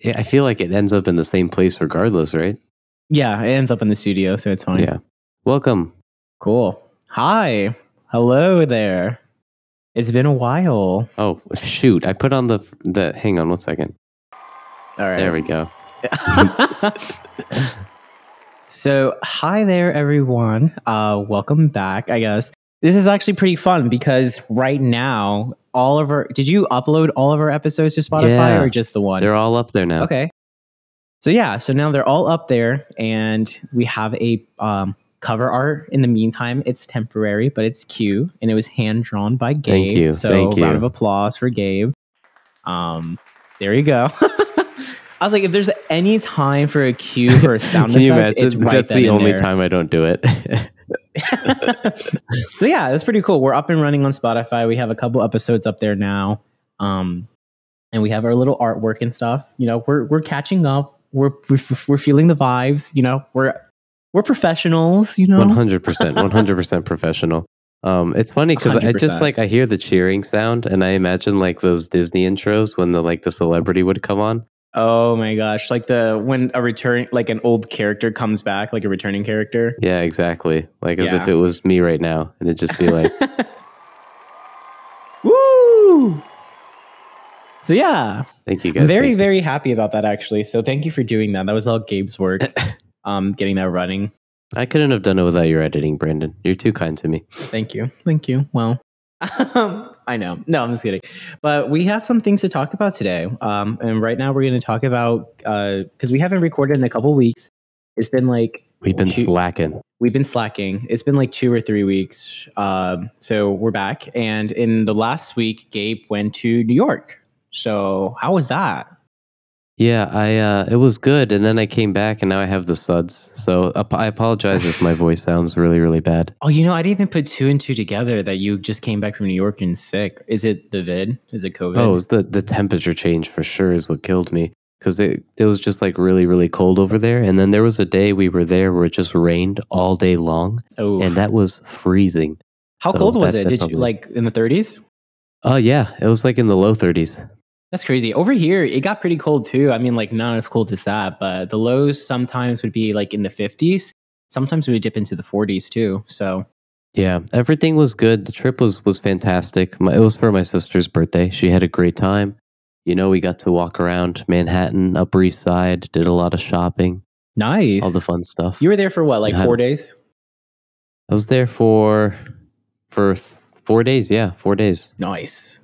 Yeah, I feel like it ends up in the same place regardless, right? Yeah, it ends up in the studio, so it's fine. Yeah. Welcome. Cool. Hi. Hello there. It's been a while. Oh shoot! I put on the the. Hang on one second. All right. There we go. so, hi there, everyone. Uh, welcome back. I guess this is actually pretty fun because right now, all of our did you upload all of our episodes to Spotify Yeah. or just the one? They're all up there now. Okay. So yeah, so now they're all up there, and we have a um, cover art. In the meantime, it's temporary, but it's cute, and it was hand drawn by Gabe. Thank you, So thank you. round of applause for Gabe. Um, there you go. I was like, if there's any time for a cue for a sound effect, imagine? it's right That's the only there. time I don't do it. so yeah, that's pretty cool. We're up and running on Spotify. We have a couple episodes up there now. Um, and we have our little artwork and stuff. You know, we're we're catching up. We're we're, we're feeling the vibes. You know, we're we're professionals. You know, One hundred percent, one hundred percent professional. Um, it's funny because I just like I hear the cheering sound and I imagine like those Disney intros when the like the celebrity would come on. Oh my gosh! Like the when a return, like an old character comes back, like a returning character. Yeah, exactly. Like as if it was me right now, and it'd just be like, Woo! So yeah, "Thank you guys." I'm very thank you." very happy about that actually. So thank you for doing that. That was all Gabe's work. um, getting that running. I couldn't have done it without your editing, Brandon. You're too kind to me. Thank you. Thank you. Well, I know. No, I'm just kidding. But we have some things to talk about today. Um, and right now we're going to talk about because we haven't recorded in a couple weeks. It's been like We've been two- slacking. we've been slacking. It's been like two or three weeks. Um, so we're back. And in the last week, Gabe went to New York. So how was that? Yeah, I uh, it was good, and then I came back, and now I have the suds. So ap- I apologize if my voice sounds really, really bad. Oh, you know, I didn't even put two and two together that you just came back from New York and sick. Is it the vid? Is it COVID? Oh, it was the the temperature change for sure is what killed me because it it was just like really, really cold over there, and then there was a day we were there where it just rained all day long, oh. and that was freezing. how so cold was that- it? Did you like in the 30s? Oh yeah, it was like in the low thirties. That's crazy. Over here, it got pretty cold too. I mean, like not as cold as that, but the lows sometimes would be like in the 50s. Sometimes we would dip into the 40s too. So, Yeah, everything was good. The trip was was fantastic. My, it was for my sister's birthday. She had a great time. You know, we got to walk around Manhattan, Upper East Side, did a lot of shopping, nice. all the fun stuff. you were there for what, like Yeah. four days? I was there for for th- four days. Yeah, four days. Nice.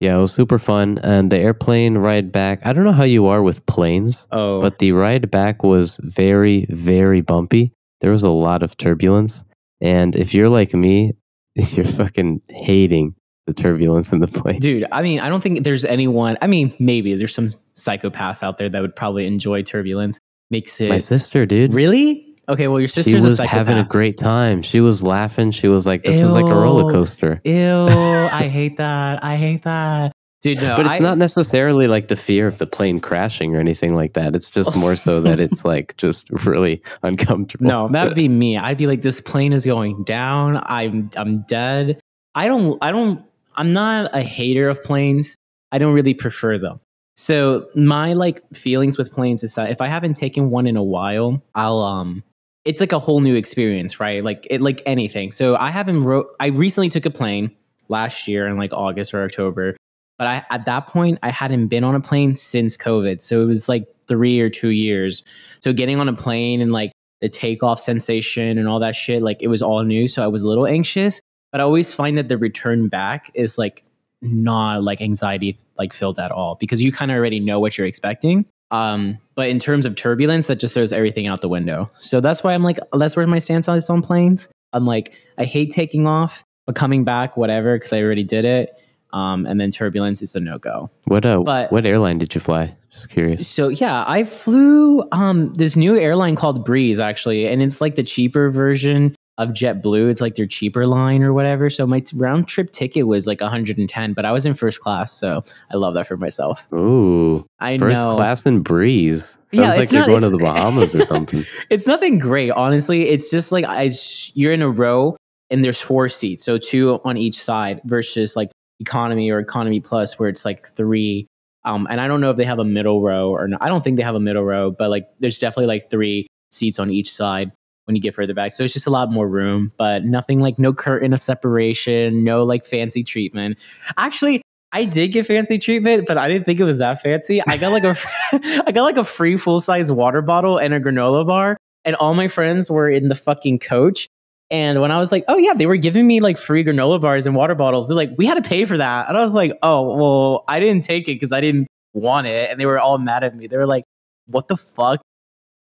Yeah, it was super fun. And the airplane ride back. I don't know how you are with planes, Oh, but the ride back was very, very bumpy. There was a lot of turbulence. And if you're like me, you're fucking hating the turbulence in the plane. dude, I mean, I don't think there's anyone. I mean, maybe there's some psychopaths out there that would probably enjoy turbulence. Makes it My sister, dude. really okay. Well, your sister's a was psychopath. having a great time. She was laughing. She was like, this was like a roller coaster. Ew, I hate that. I hate that, dude. No, but it's I- not necessarily like the fear of the plane crashing or anything like that. It's just more so that it's like just really uncomfortable. No, that'd be me. I'd be like, this plane is going down. I'm I'm dead. I don't I don't I'm not a hater of planes. I don't really prefer them. So my like feelings with planes is that if I haven't taken one in a while, I'll um it's like a whole new experience, right? Like it like anything. So I haven't wrote I recently took a plane last year in like August or October. But I at that point I hadn't been on a plane since COVID. So it was like three or two years. So getting on a plane and like the takeoff sensation and all that shit, like it was all new. So I was a little anxious. But I always find that the return back is like not like anxiety like filled at all because you kind of already know what you're expecting. Um, but in terms of turbulence, that just throws everything out the window. So that's why I'm like, that's where my stance is on planes. I'm like, I hate taking off, but coming back, whatever, because I already did it. Um, and then turbulence is a no go. What uh, But- what airline did you fly? Just curious. So yeah, I flew um this new airline called Breeze actually, and it's like the cheaper version of JetBlue. It's like their cheaper line or whatever. So my round trip ticket was like 110, but I was in first class, so I love that for myself. Ooh, I first know class and breeze. Sounds Yeah, like you're not- going to the Bahamas or something. it's nothing great, honestly. It's just like I you're in a row and there's four seats, so two on each side versus like economy or economy plus where it's like three Um, and I don't know if they have a middle row or not. I don't think they have a middle row, but like there's definitely like three seats on each side when you get further back. So it's just a lot more room, but nothing like no curtain of separation, no like fancy treatment. Actually, I did get fancy treatment, but I didn't think it was that fancy. I got like a I got like a free full size water bottle and a granola bar, and all my friends were in the fucking coach. And when I was like, oh yeah, they were giving me like free granola bars and water bottles. They're like, we had to pay for that, and I was like, oh well, I didn't take it because I didn't want it, and they were all mad at me. They were like, what the fuck?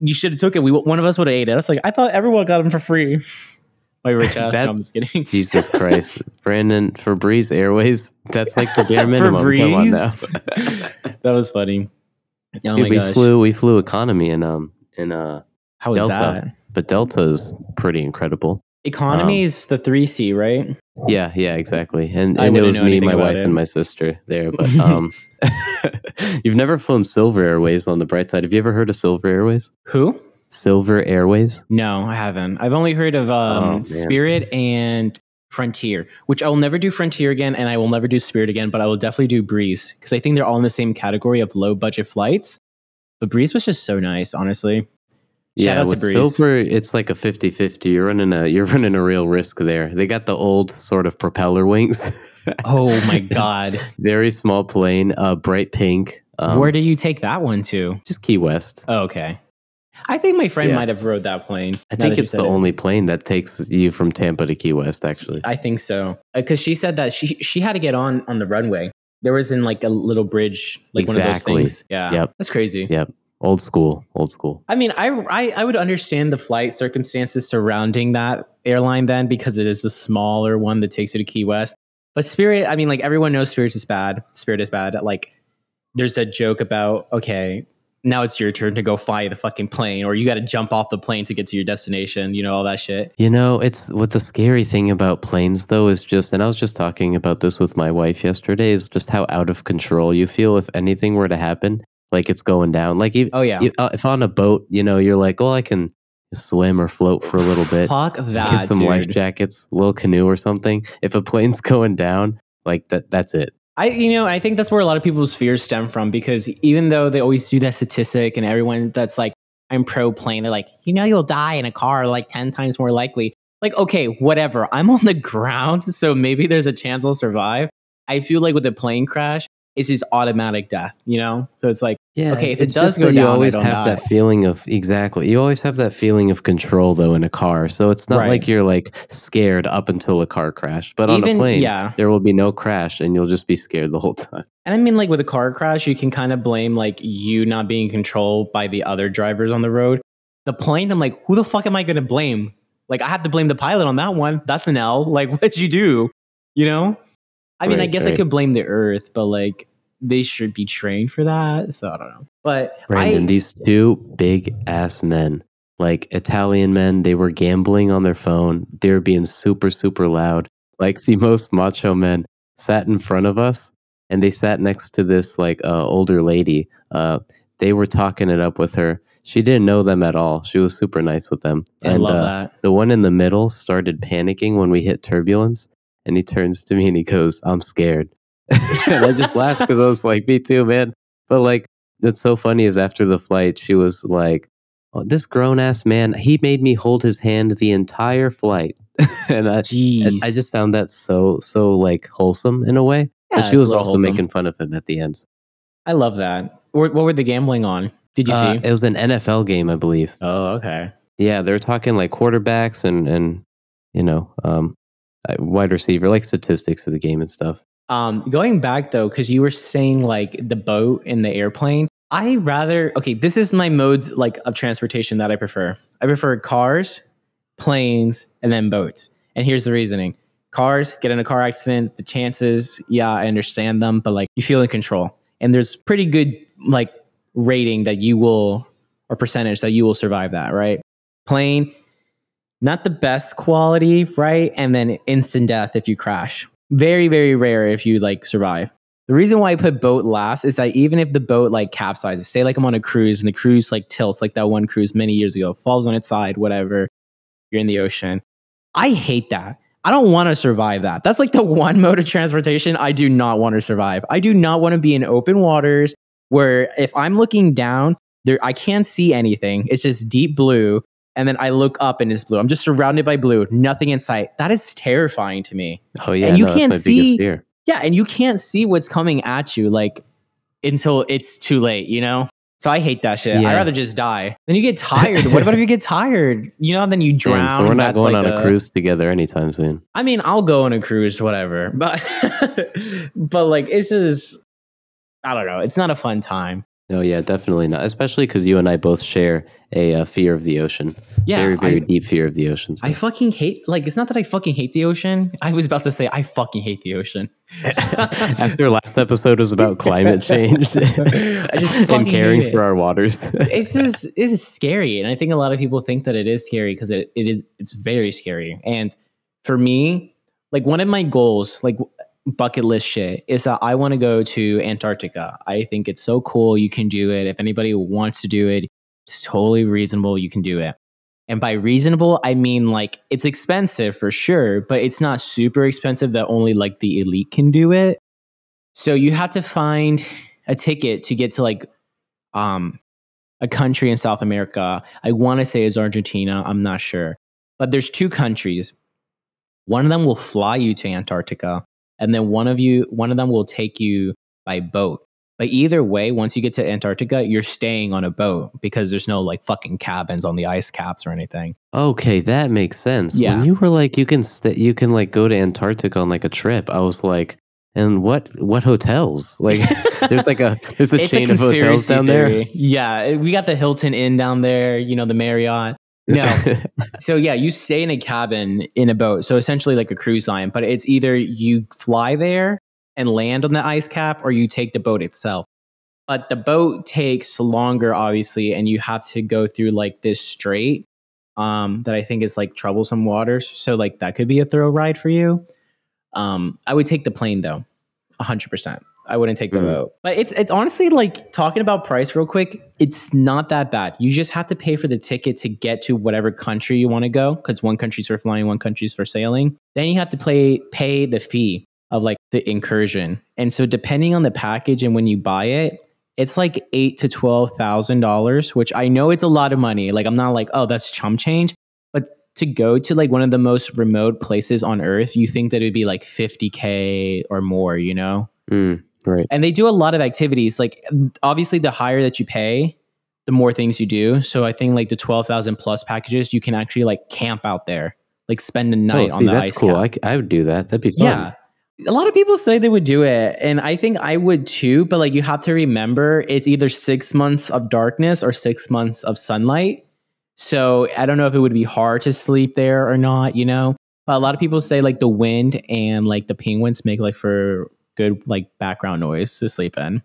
You should have took it. We one of us would have ate it. I was like, I thought everyone got them for free. My rich ass. no, I'm just kidding. Jesus Christ, Brandon for Breeze Airways. That's like the bare minimum. for Breeze, that was funny. Oh Dude, we gosh. flew we flew economy in um in uh how Delta, that? But Delta is pretty incredible. Economy um, is the three C, right? Yeah, yeah, exactly. And, and it was me, my wife, it. and my sister there. But um, you've never flown Silver Airways on the bright side. Have you ever heard of Silver Airways? Who? Silver Airways? No, I haven't. I've only heard of um, oh, Spirit and Frontier, which I will never do Frontier again, and I will never do Spirit again, but I will definitely do Breeze because I think they're all in the same category of low budget flights. But Breeze was just so nice, honestly. Yeah, with Silver, it's like a 50-50. You're running a you're running a real risk there. They got the old sort of propeller wings. oh my god! Very small plane, uh, bright pink. Um, Where do you take that one to? Just Key West. Oh, okay. I think my friend yeah. might have rode that plane. I think it's the it. only plane that takes you from Tampa to Key West. Actually, I think so because uh, she said that she she had to get on on the runway. There was in like a little bridge, like exactly. one of those things. Yeah, yep. that's crazy. Yep, old school, old school. I mean, I, I I would understand the flight circumstances surrounding that airline then because it is a smaller one that takes you to Key West. But Spirit, I mean, like everyone knows Spirit is bad. Spirit is bad. Like, there's a joke about okay, now it's your turn to go fly the fucking plane or you got to jump off the plane to get to your destination you know all that shit you know it's what the scary thing about planes though is just and i was just talking about this with my wife yesterday is just how out of control you feel if anything were to happen like it's going down. Like oh yeah. uh, if on a boat you know you're like oh i can swim or float for a little bit fuck that get some dude. life jackets little canoe or something. If a plane's going down like that that's it. I you know I think that's where a lot of people's fears stem from because even though they always do that statistic and everyone that's like I'm pro plane they're like you know you'll die in a car like 10 times more likely. Like okay whatever. I'm on the ground so maybe there's a chance I'll survive. I feel like with a plane crash it's just automatic death, you know? So it's like, yeah, okay, if it does go down, you always have die. that feeling of exactly. You always have that feeling of control though in a car. So it's not right. like you're like scared up until a car crash. But Even, on a plane, yeah. there will be no crash and you'll just be scared the whole time. And I mean like with a car crash, you can kind of blame like you not being controlled by the other drivers on the road. The plane, I'm like, who the fuck am I gonna blame? Like I have to blame the pilot on that one. That's an L. Like what'd you do? You know? I mean, right, I guess right. I could blame the earth, but like they should be trained for that. So I don't know. But Brandon, I, these two big ass men, like Italian men, they were gambling on their phone. They were being super, super loud. Like the most macho men sat in front of us and they sat next to this like uh, older lady. Uh, they were talking it up with her. She didn't know them at all. She was super nice with them. I and, love uh, that. The one in the middle started panicking when we hit turbulence, and he turns to me and he goes, "I'm scared." and I just laughed because I was like, me too, man. But like, that's so funny is after the flight, she was like, oh, this grown ass man, he made me hold his hand the entire flight. and I, Jeez. I just found that so, so like wholesome in a way. Yeah, but she was also wholesome. making fun of him at the end. I love that. What, what were they gambling on? Did you uh, see? It was an NFL game, I believe. Oh, okay. Yeah, they're talking like quarterbacks and, and you know, um, wide receiver, like statistics of the game and stuff. Um, going back though, because you were saying like the boat and the airplane, I rather okay. This is my modes like of transportation that I prefer. I prefer cars, planes, and then boats. And here's the reasoning: cars get in a car accident, the chances, yeah, I understand them, but like you feel in control, and there's pretty good like rating that you will or percentage that you will survive that, right? Plane, not the best quality, right? And then instant death if you crash. Very, very rare if you like survive. The reason why I put boat last is that even if the boat like capsizes, say like I'm on a cruise and the cruise like tilts, like that one cruise many years ago, falls on its side, whatever, you're in the ocean. I hate that. I don't want to survive that. That's like the one mode of transportation I do not want to survive. I do not want to be in open waters where if I'm looking down, there I can't see anything. It's just deep blue. And then I look up and it's blue. I'm just surrounded by blue, nothing in sight. That is terrifying to me. Oh yeah, And you no, can't see- fear. Yeah, and you can't see what's coming at you like until it's too late, you know? So I hate that shit. Yeah. I'd rather just die. Then you get tired. what about if you get tired? You know, then you drown. Damn, so we're not going like on a, cruise together anytime soon. I mean, I'll go on a cruise, whatever. But but like it's just I don't know. It's not a fun time. No, yeah, definitely not. Especially because you and I both share a uh, fear of the ocean. Yeah. very, very I, deep fear of the ocean. so. I fucking hate like it's not that I fucking hate the ocean. I was about to say I fucking hate the ocean. After last episode was about climate change I just fucking and caring for our waters. it's just it's scary and i think a lot of people think that it is scary because it, it is it's very scary and for me like one of my goals like bucket list shit is that i want to go to antarctica i think it's so cool you can do it if anybody wants to do it it's totally reasonable you can do it and by reasonable i mean like it's expensive for sure but it's not super expensive that only like the elite can do it so you have to find a ticket to get to like um a country in South America. I want to say is Argentina. I'm not sure. But there's two countries. One of them will fly you to Antarctica, and then one of you one of them will take you by boat. But either way, once you get to Antarctica, you're staying on a boat because there's no like fucking cabins on the ice caps or anything. okay, that makes sense. Yeah. When you were like, you can st- you can like go to Antarctica on like a trip. I was like, and what what hotels? Like, there's like a there's a chain of hotels down there. Yeah, we got the Hilton Inn down there, you know, the Marriott. No. so yeah, you stay in a cabin in a boat. So essentially like a cruise line, but it's either you fly there and land on the ice cap or you take the boat itself. But the boat takes longer obviously and you have to go through like this strait um that I think is like troublesome waters. So like that could be a thrill ride for you. Um I would take the plane though. 100%. I wouldn't take the Mhm. boat. But it's it's honestly like talking about price real quick, it's not that bad. You just have to pay for the ticket to get to whatever country you want to go cuz one country's for flying, one country's for sailing. Then you have to pay pay the fee of like the incursion. And so depending on the package and when you buy it, it's like 8 to 12,000 dollars, which I know it's a lot of money. Like I'm not like, "Oh, that's chump change." But to go to like one of the most remote places on earth, you think that it would be like 50k or more, you know? Mm, right. and they do a lot of activities like obviously the higher that you pay the more things you do so i think like the 12000 plus packages you can actually like camp out there like spend a night oh, on see, the that's ice cool. I, I would do that. That'd be fun. yeah a lot of people say they would do it and i think i would too but like you have to remember it's either six months of darkness or six months of sunlight so i don't know if it would be hard to sleep there or not you know but a lot of people say like the wind and like the penguins make like for good like background noise to sleep in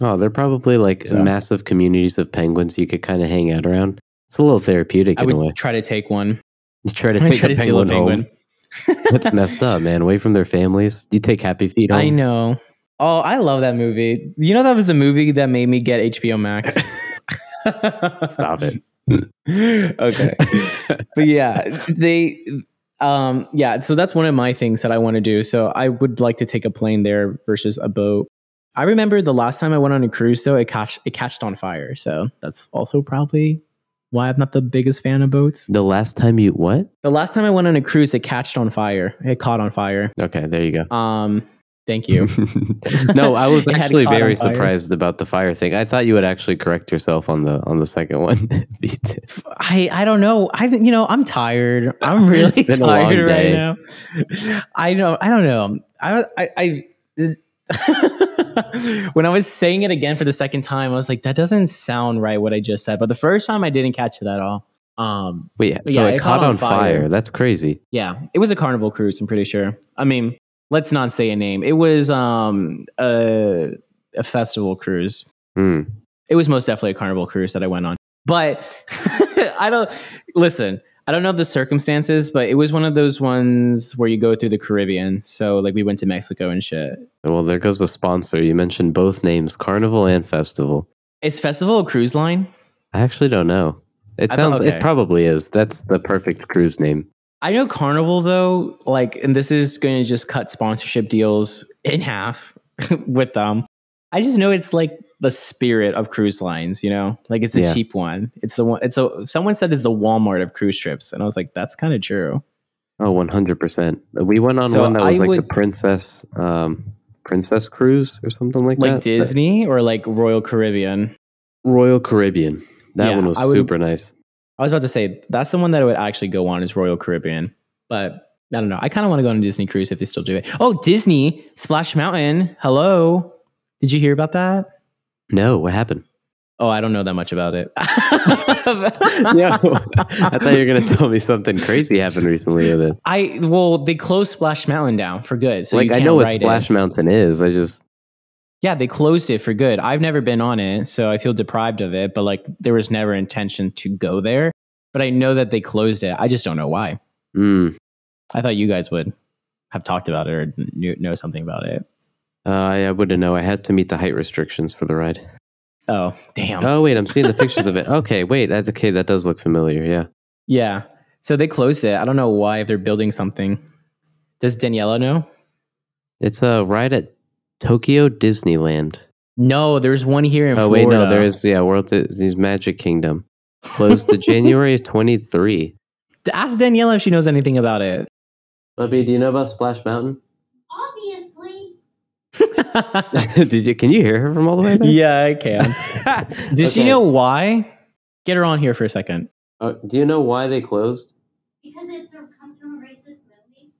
Oh, they're probably like So- massive communities of penguins you could kind of hang out around. It's a little therapeutic I in a way. try to take one. You try to I take try a to steal a penguin, home. That's messed up, man. Away from their families. You take Happy Feet home. I know. Oh, I love that movie. You know that was the movie that made me get HBO Max. Stop it. okay. But yeah, they um yeah, so that's one of my things that I want to do. So I would like to take a plane there versus a boat. I remember the last time I went on a cruise though, it catch it catched on fire. So that's also probably why I'm not the biggest fan of boats. The last time you what? The last time I went on a cruise, it catched on fire. It caught on fire. Okay, there you go. Um, thank you. no, I was actually very surprised about the fire thing. I thought you would actually correct yourself on the on the second one. I I don't know. I you know I'm tired. I'm really It's been a long tired right day. now. I don't I don't know. I I, I when I was saying it again for the second time, I was like, that doesn't sound right what I just said. But the first time I didn't catch it at all. Um, Wait, so Yeah, it, caught, on fire. That's crazy. yeah, it was a carnival cruise. I'm pretty sure. I mean, let's not say a name. It was um a a festival cruise. Hmm. it was most definitely a carnival cruise that I went on. But I don't listen. I don't know the circumstances, but it was one of those ones where you go through the Caribbean. So like we went to Mexico and shit. Well, there goes the sponsor. You mentioned both names, Carnival and Festival. Is Festival a cruise line? I actually don't know. It I sounds. thought- okay. It probably is. That's the perfect cruise name. I know Carnival though, like, and this is going to just cut sponsorship deals in half with them. I just know it's like the spirit of cruise lines, you know, like it's a Yeah. cheap one. It's the one. It's a someone said it's the Walmart of cruise trips, and I was like, that's kind of true. Oh, 100%. We went on So one that I was like the princess um princess cruise or something like, Like that. Like Disney or like Royal Caribbean. Royal Caribbean. That Yeah, one was I would- super nice. I was about to say that's the one that I would actually go on is Royal Caribbean, but I don't know. I kind of want to go on a Disney cruise if they still do it. Oh, Disney Splash Mountain. Hello, did you hear about that? No, what happened? Oh, I don't know that much about it. yeah. I thought you were going to tell me something crazy happened recently with it. I well, they closed Splash Mountain down for good. So like I know what Splash it. Mountain is. I just Yeah, they closed it for good. I've never been on it, so I feel deprived of it. But like, there was never intention to go there. But I know that they closed it. I just don't know why. mm, I thought you guys would have talked about it or knew, know something about it. uh, I, I wouldn't know. I had to meet the height restrictions for the ride. Oh, damn. Oh wait, I'm seeing the pictures of it. Okay, wait. Okay. That does look familiar. Yeah. Yeah. So they closed it. I don't know why if they're building something. Does Daniela know? It's a ride at Tokyo Disneyland. No, there's one here in Florida. Oh Florida. wait, no, there is yeah, World Disney's Magic Kingdom closed to January 23. Ask Daniela if she knows anything about it. Bubby, do you know about Splash Mountain? Obviously. Did you? Can you hear her from all the way there? yeah, I can. Did she know why? Get her on here for a second. Uh, do you know why they closed? Because it comes from a racist movie.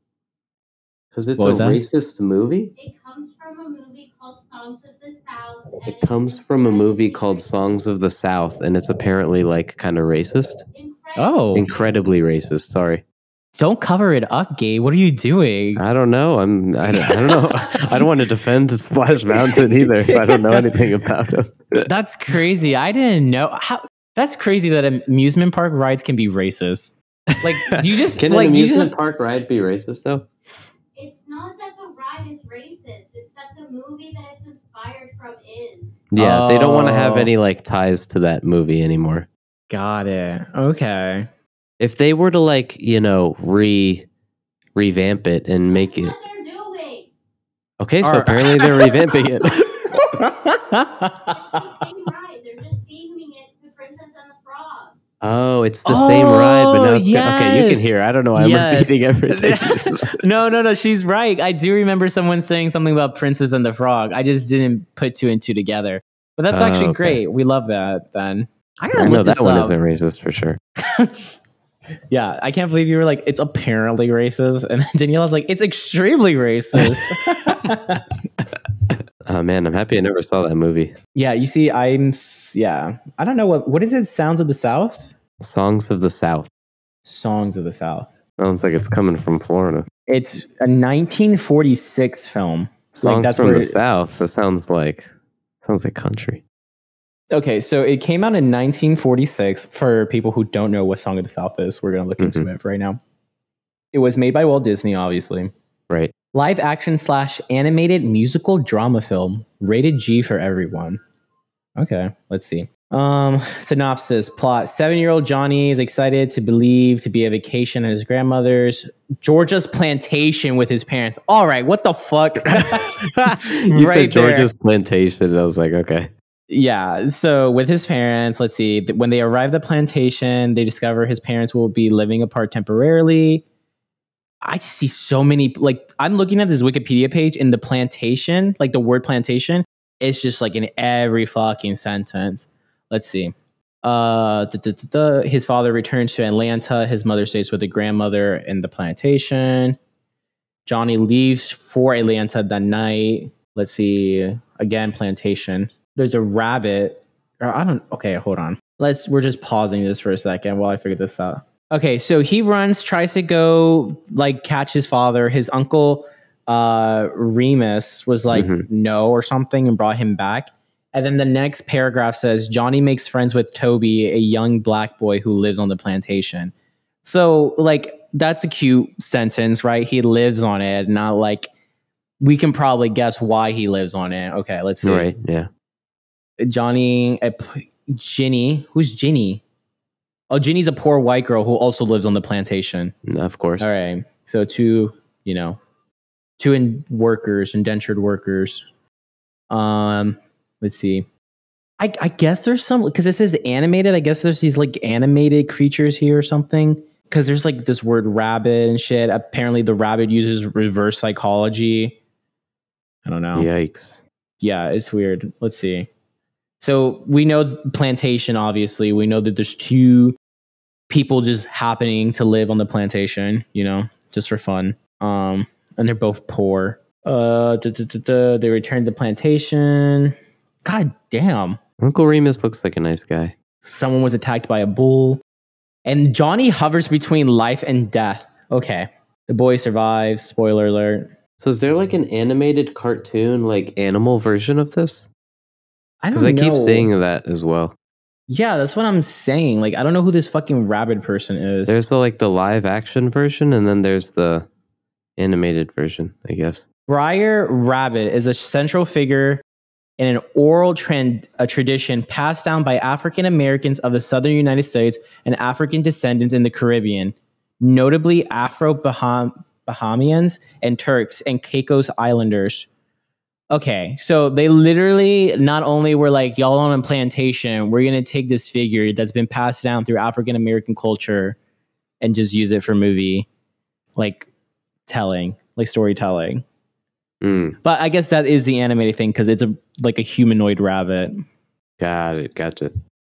Because it's What a racist movie. It comes from a movie called Songs of the South. and It comes from a movie called. Songs of the South, and it's apparently like kind of racist. Incredibly Oh, Incredibly racist. Sorry, don't cover it up, Gabe. What are you doing? I don't know. I'm. I don't, I don't know. I don't want to defend Splash Mountain either. If I don't know anything about them. That's crazy. I didn't know how. That's crazy that amusement park rides can be racist. Like, do you just Can like an you just amusement park ride be racist though? It's not that the ride is racist. It's that the movie that it's inspired from is. Yeah, they don't want to have Oh. any like ties to that movie anymore. got it? Okay. If they were to like, you know, re revamp it and make That's it what they're doing. okay, so Or- apparently they're revamping it. It's the same Oh, it's the same ride, but now Oh, it's okay. You can hear. I don't know. I'm Yes. repeating everything. no, no, no. She's right. I do remember someone saying something about Princess and the Frog. I just didn't put two and two together. But that's Oh, actually okay. great. We love that. Then I gotta I know this that one up. isn't racist for sure. Yeah, I can't believe you were like, it's apparently racist, and then Daniela's like, it's extremely racist. Oh man, I'm happy I never saw that movie. yeah, you see, I'm yeah, I don't know what what is it? Sounds of the South, Songs of the South. Songs of the South. Sounds like it's coming from Florida. It's a 1946 film. Songs like that's from the it- South. That sounds like sounds like country. Okay, so it came out in 1946. For people who don't know what Song of the South is, we're gonna look into Mm-hmm. it right now. It was made by Walt Disney, obviously. Right. Live action slash animated musical drama film, rated G for everyone. Okay, let's see. Um, synopsis plot: Seven-year-old Johnny is excited to believe to be a vacation at his grandmother's Georgia's plantation with his parents. All right, what the fuck? you Right said there. Georgia's plantation. And I was like, okay. Yeah. So with his parents, let's see. When they arrive at the plantation, they discover his parents will be living apart temporarily. I just see so many. Like I'm looking at this Wikipedia page, and the plantation, like the word plantation, it's just like in every fucking sentence. Let's see. Uh, his father returns to Atlanta. His mother stays with the grandmother in the plantation. Johnny leaves for Atlanta that night. Let's see. Again, plantation. There's a rabbit. Or I don't. Okay, hold on. Let's. We're just pausing this for a second while I figure this out. Okay, so he runs, tries to go like catch his father. His uncle, uh, Remus, was like Mhm. no or something and brought him back. And then the next paragraph says Johnny makes friends with Toby, a young black boy who lives on the plantation. So, like, that's a cute sentence, right? He lives on it, not like we can probably guess why he lives on it. Okay, let's see. Right. Yeah. Johnny, uh, p- Ginny. Who's Ginny? Oh, Ginny's a poor white girl who also lives on the plantation. Of course. All right. So two, you know, two in workers, indentured workers. Um, let's see. I, I guess there's some because this is animated. I guess there's these like animated creatures here or something. Because there's like this word rabbit and shit. Apparently, the rabbit uses reverse psychology. I don't know. Yikes. Yeah, it's weird. Let's see. So we know plantation. Obviously, we know that there's two people just happening to live on the plantation. You know, just for fun. Um, and they're both poor. Uh, duh, duh, duh, they returned to the plantation. God damn. Uncle Remus looks like a nice guy. Someone was attacked by a bull. And Johnny hovers between life and death. Okay. The boy survives. Spoiler alert. So is there like an animated cartoon, like animal version of this? I don't know. Because I keep seeing that as well. Yeah, that's what I'm saying. Like, I don't know who this fucking rabbit person is. There's the like the live action version, and then there's the animated version, I guess. Br'er Rabbit is a central figure in an oral trend, a tradition passed down by African Americans of the southern United States and African descendants in the Caribbean, notably Afro Bahamians and Turks and Caicos Islanders. Okay, so they literally not only were like, y'all on a plantation, we're gonna take this figure that's been passed down through African American culture and just use it for movie, like telling, like storytelling. Mm, But I guess that is the animated thing because it's a like a humanoid rabbit. got it. Gotcha.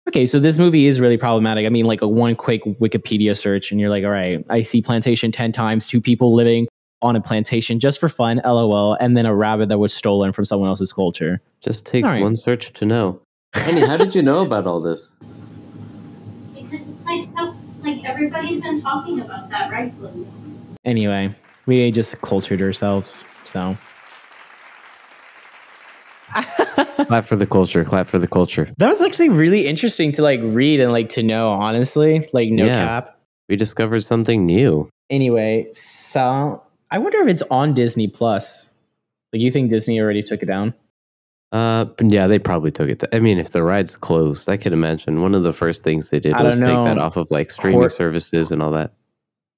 Okay, so this movie is really problematic. I mean, like a one quick Wikipedia search, and you're like, all right, I see plantation 10 times, two people living on a plantation just for fun, lol, and then a rabbit that was stolen from someone else's culture. Just takes All right. one search to know. Annie, how did you know about all this? Because it's like so, like everybody's been talking about that, rightfully. Anyway, we just cultured ourselves. So, clap for the culture. Clap for the culture. that was actually really interesting to like read and like to know, honestly. Like, no Yeah. cap. We discovered something new. Anyway, so I wonder if it's on Disney Plus. Like, you think Disney already took it down? Uh, yeah, they probably took it. To, I mean, if the ride's closed, I could imagine one of the first things they did I was take that off of like streaming Cor- services and all that.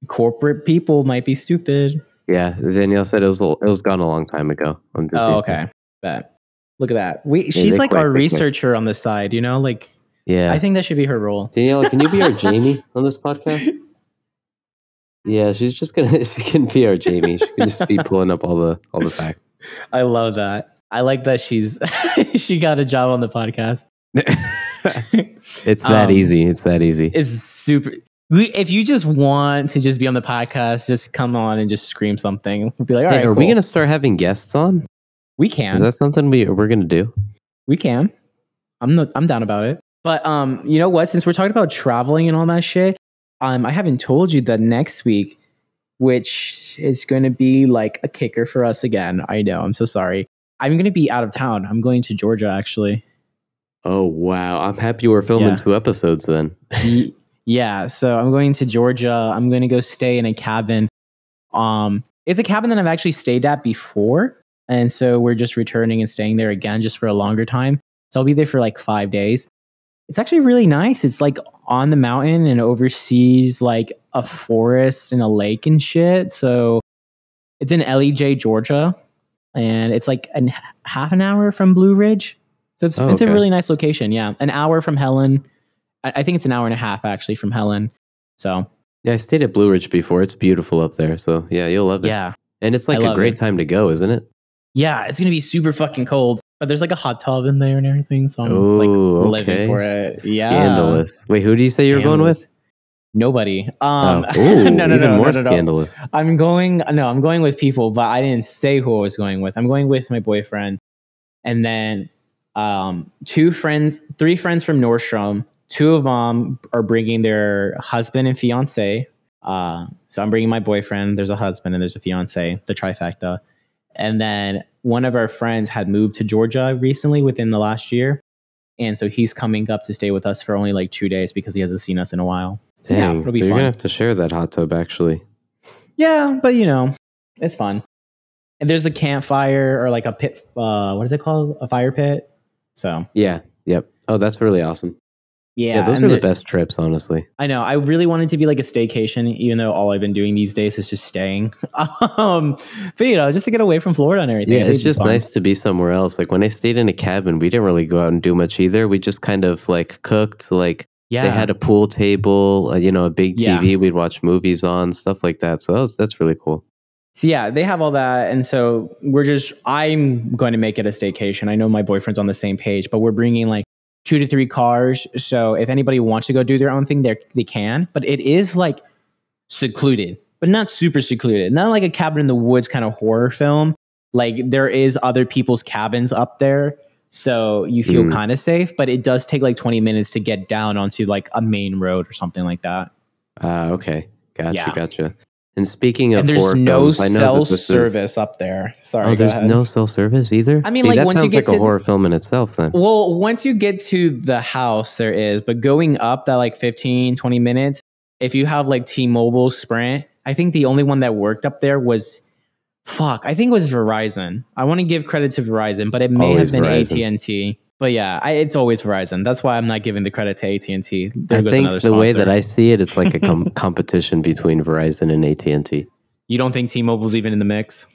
Corporate people might be stupid. Yeah, Danielle said, it was a- it was gone a long time ago on Disney. Oh, okay. Bet. Look at that. We she's they like quit, our they quit. researcher on the side, you know? Like Yeah, I think that should be her role. Danielle, can you be our Jamie on this podcast? Yeah, she's just gonna. She can be our Jamie. She can just be pulling up all the all the facts. I love that. I like that she's she got a job on the podcast. it's that Um, easy. It's that easy. It's super we, if you just want to just be on the podcast, just come on and just scream something. We'll be like, all Hey, right, are we gonna start having guests on? We can. Is that something we we're gonna do? We can. I'm not, I'm down about it. But um, you know what? Since we're talking about traveling and all that shit, um, I haven't told you that next week, which is going to be like a kicker for us again. I know. I'm so sorry. I'm going to be out of town. I'm going to Georgia actually. Oh wow! I'm happy we're filming Yeah. two episodes then. Yeah, so I'm going to Georgia. I'm going to go stay in a cabin. Um, it's a cabin that I've actually stayed at before, and so we're just returning and staying there again just for a longer time. So I'll be there for like five days. It's actually really nice. It's like on the mountain and oversees like a forest and a lake and shit. So it's in Ellijay, Georgia, and it's like an half an hour from Blue Ridge. So it's, Oh, it's okay. a really nice location. Yeah, an hour from Helen. I, I think it's an hour and a half actually from Helen. So Yeah, I stayed at Blue Ridge before. It's beautiful up there. So yeah, you'll love it. yeah, and it's like a great it. time to go, isn't it? Yeah, it's gonna be super fucking cold. But there's like a hot tub in there and everything. So I'm Ooh, like okay. living for it. Yeah, Scandalous. Wait, who do you say you're going with? Nobody. Um, oh, ooh, no, no, even no, more no, no, no. scandalous. I'm going. No, I'm going with people, but I didn't say who I was going with. I'm going with my boyfriend, and then um, two friends, three friends from Nordstrom. Two of them are bringing their husband and fiance. Uh, so I'm bringing my boyfriend. There's a husband and there's a fiance. The trifecta, and then one of our friends had moved to Georgia recently within the last year, and so he's coming up to stay with us for only like two days because he hasn't seen us in a while. So yeah, Dang, it'll so be you're fun. gonna have to share that hot tub actually. Yeah, but you know, it's fun. And there's a campfire or like a pit. Uh, what is it called? A fire pit. So Yeah. Yep. Oh, that's really awesome. Yeah, Yeah, those are the the- best trips, honestly. I know. I really wanted to be like a staycation, even though all I've been doing these days is just staying. um, but you know, just to get away from Florida and everything. Yeah, it's just fun. nice to be somewhere else. Like when I stayed in a cabin, we didn't really go out and do much either. We just kind of like cooked. Like Yeah, they had a pool table, uh, you know, a big Yeah. TV. We'd watch movies on stuff like that. So that was, that's really cool. So yeah, they have all that, and so we're just. I'm going to make it a staycation. I know my boyfriend's on the same page, but we're bringing like two to three cars. So if anybody wants to go do their own thing, they they can. But it is like secluded, but not super secluded. Not like a cabin in the woods kind of horror film. Like there is other people's cabins up there, so you feel Mm. kind of safe. But it does take like 20 minutes to get down onto like a main road or something like that. Ah, okay. Gotcha, Yeah. gotcha. And speaking of and there's horror no films, cell this is- service up there. Sorry, Oh, there's ahead. no cell service either. I mean, See, like, that once you get like a horror film in itself. Then Well, once you get to the house, there is, but going up that like 15, 20 minutes, if you have like T Mobile Sprint, I think the only one that worked up there was fuck, I think it was Verizon. I want to give credit to Verizon, but it may Always have been AT&T. But yeah, I, it's always Verizon. That's why I'm not giving the credit to AT&T. There I goes think the way that. I see it, it's like a com- competition between Verizon and AT and T. You don't think T-Mobile's even in the mix?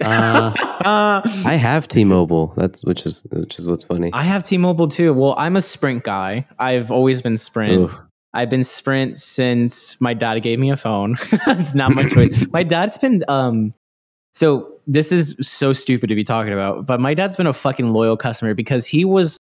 Uh, Uh, I have T-Mobile. That's which is which is what's funny. I have T-Mobile too. Well, I'm a Sprint guy. I've always been Sprint. Oof. I've been Sprint since my dad gave me a phone. it's not my choice. my dad's been um so this is so stupid to be talking about, but my dad's been a fucking loyal customer because he was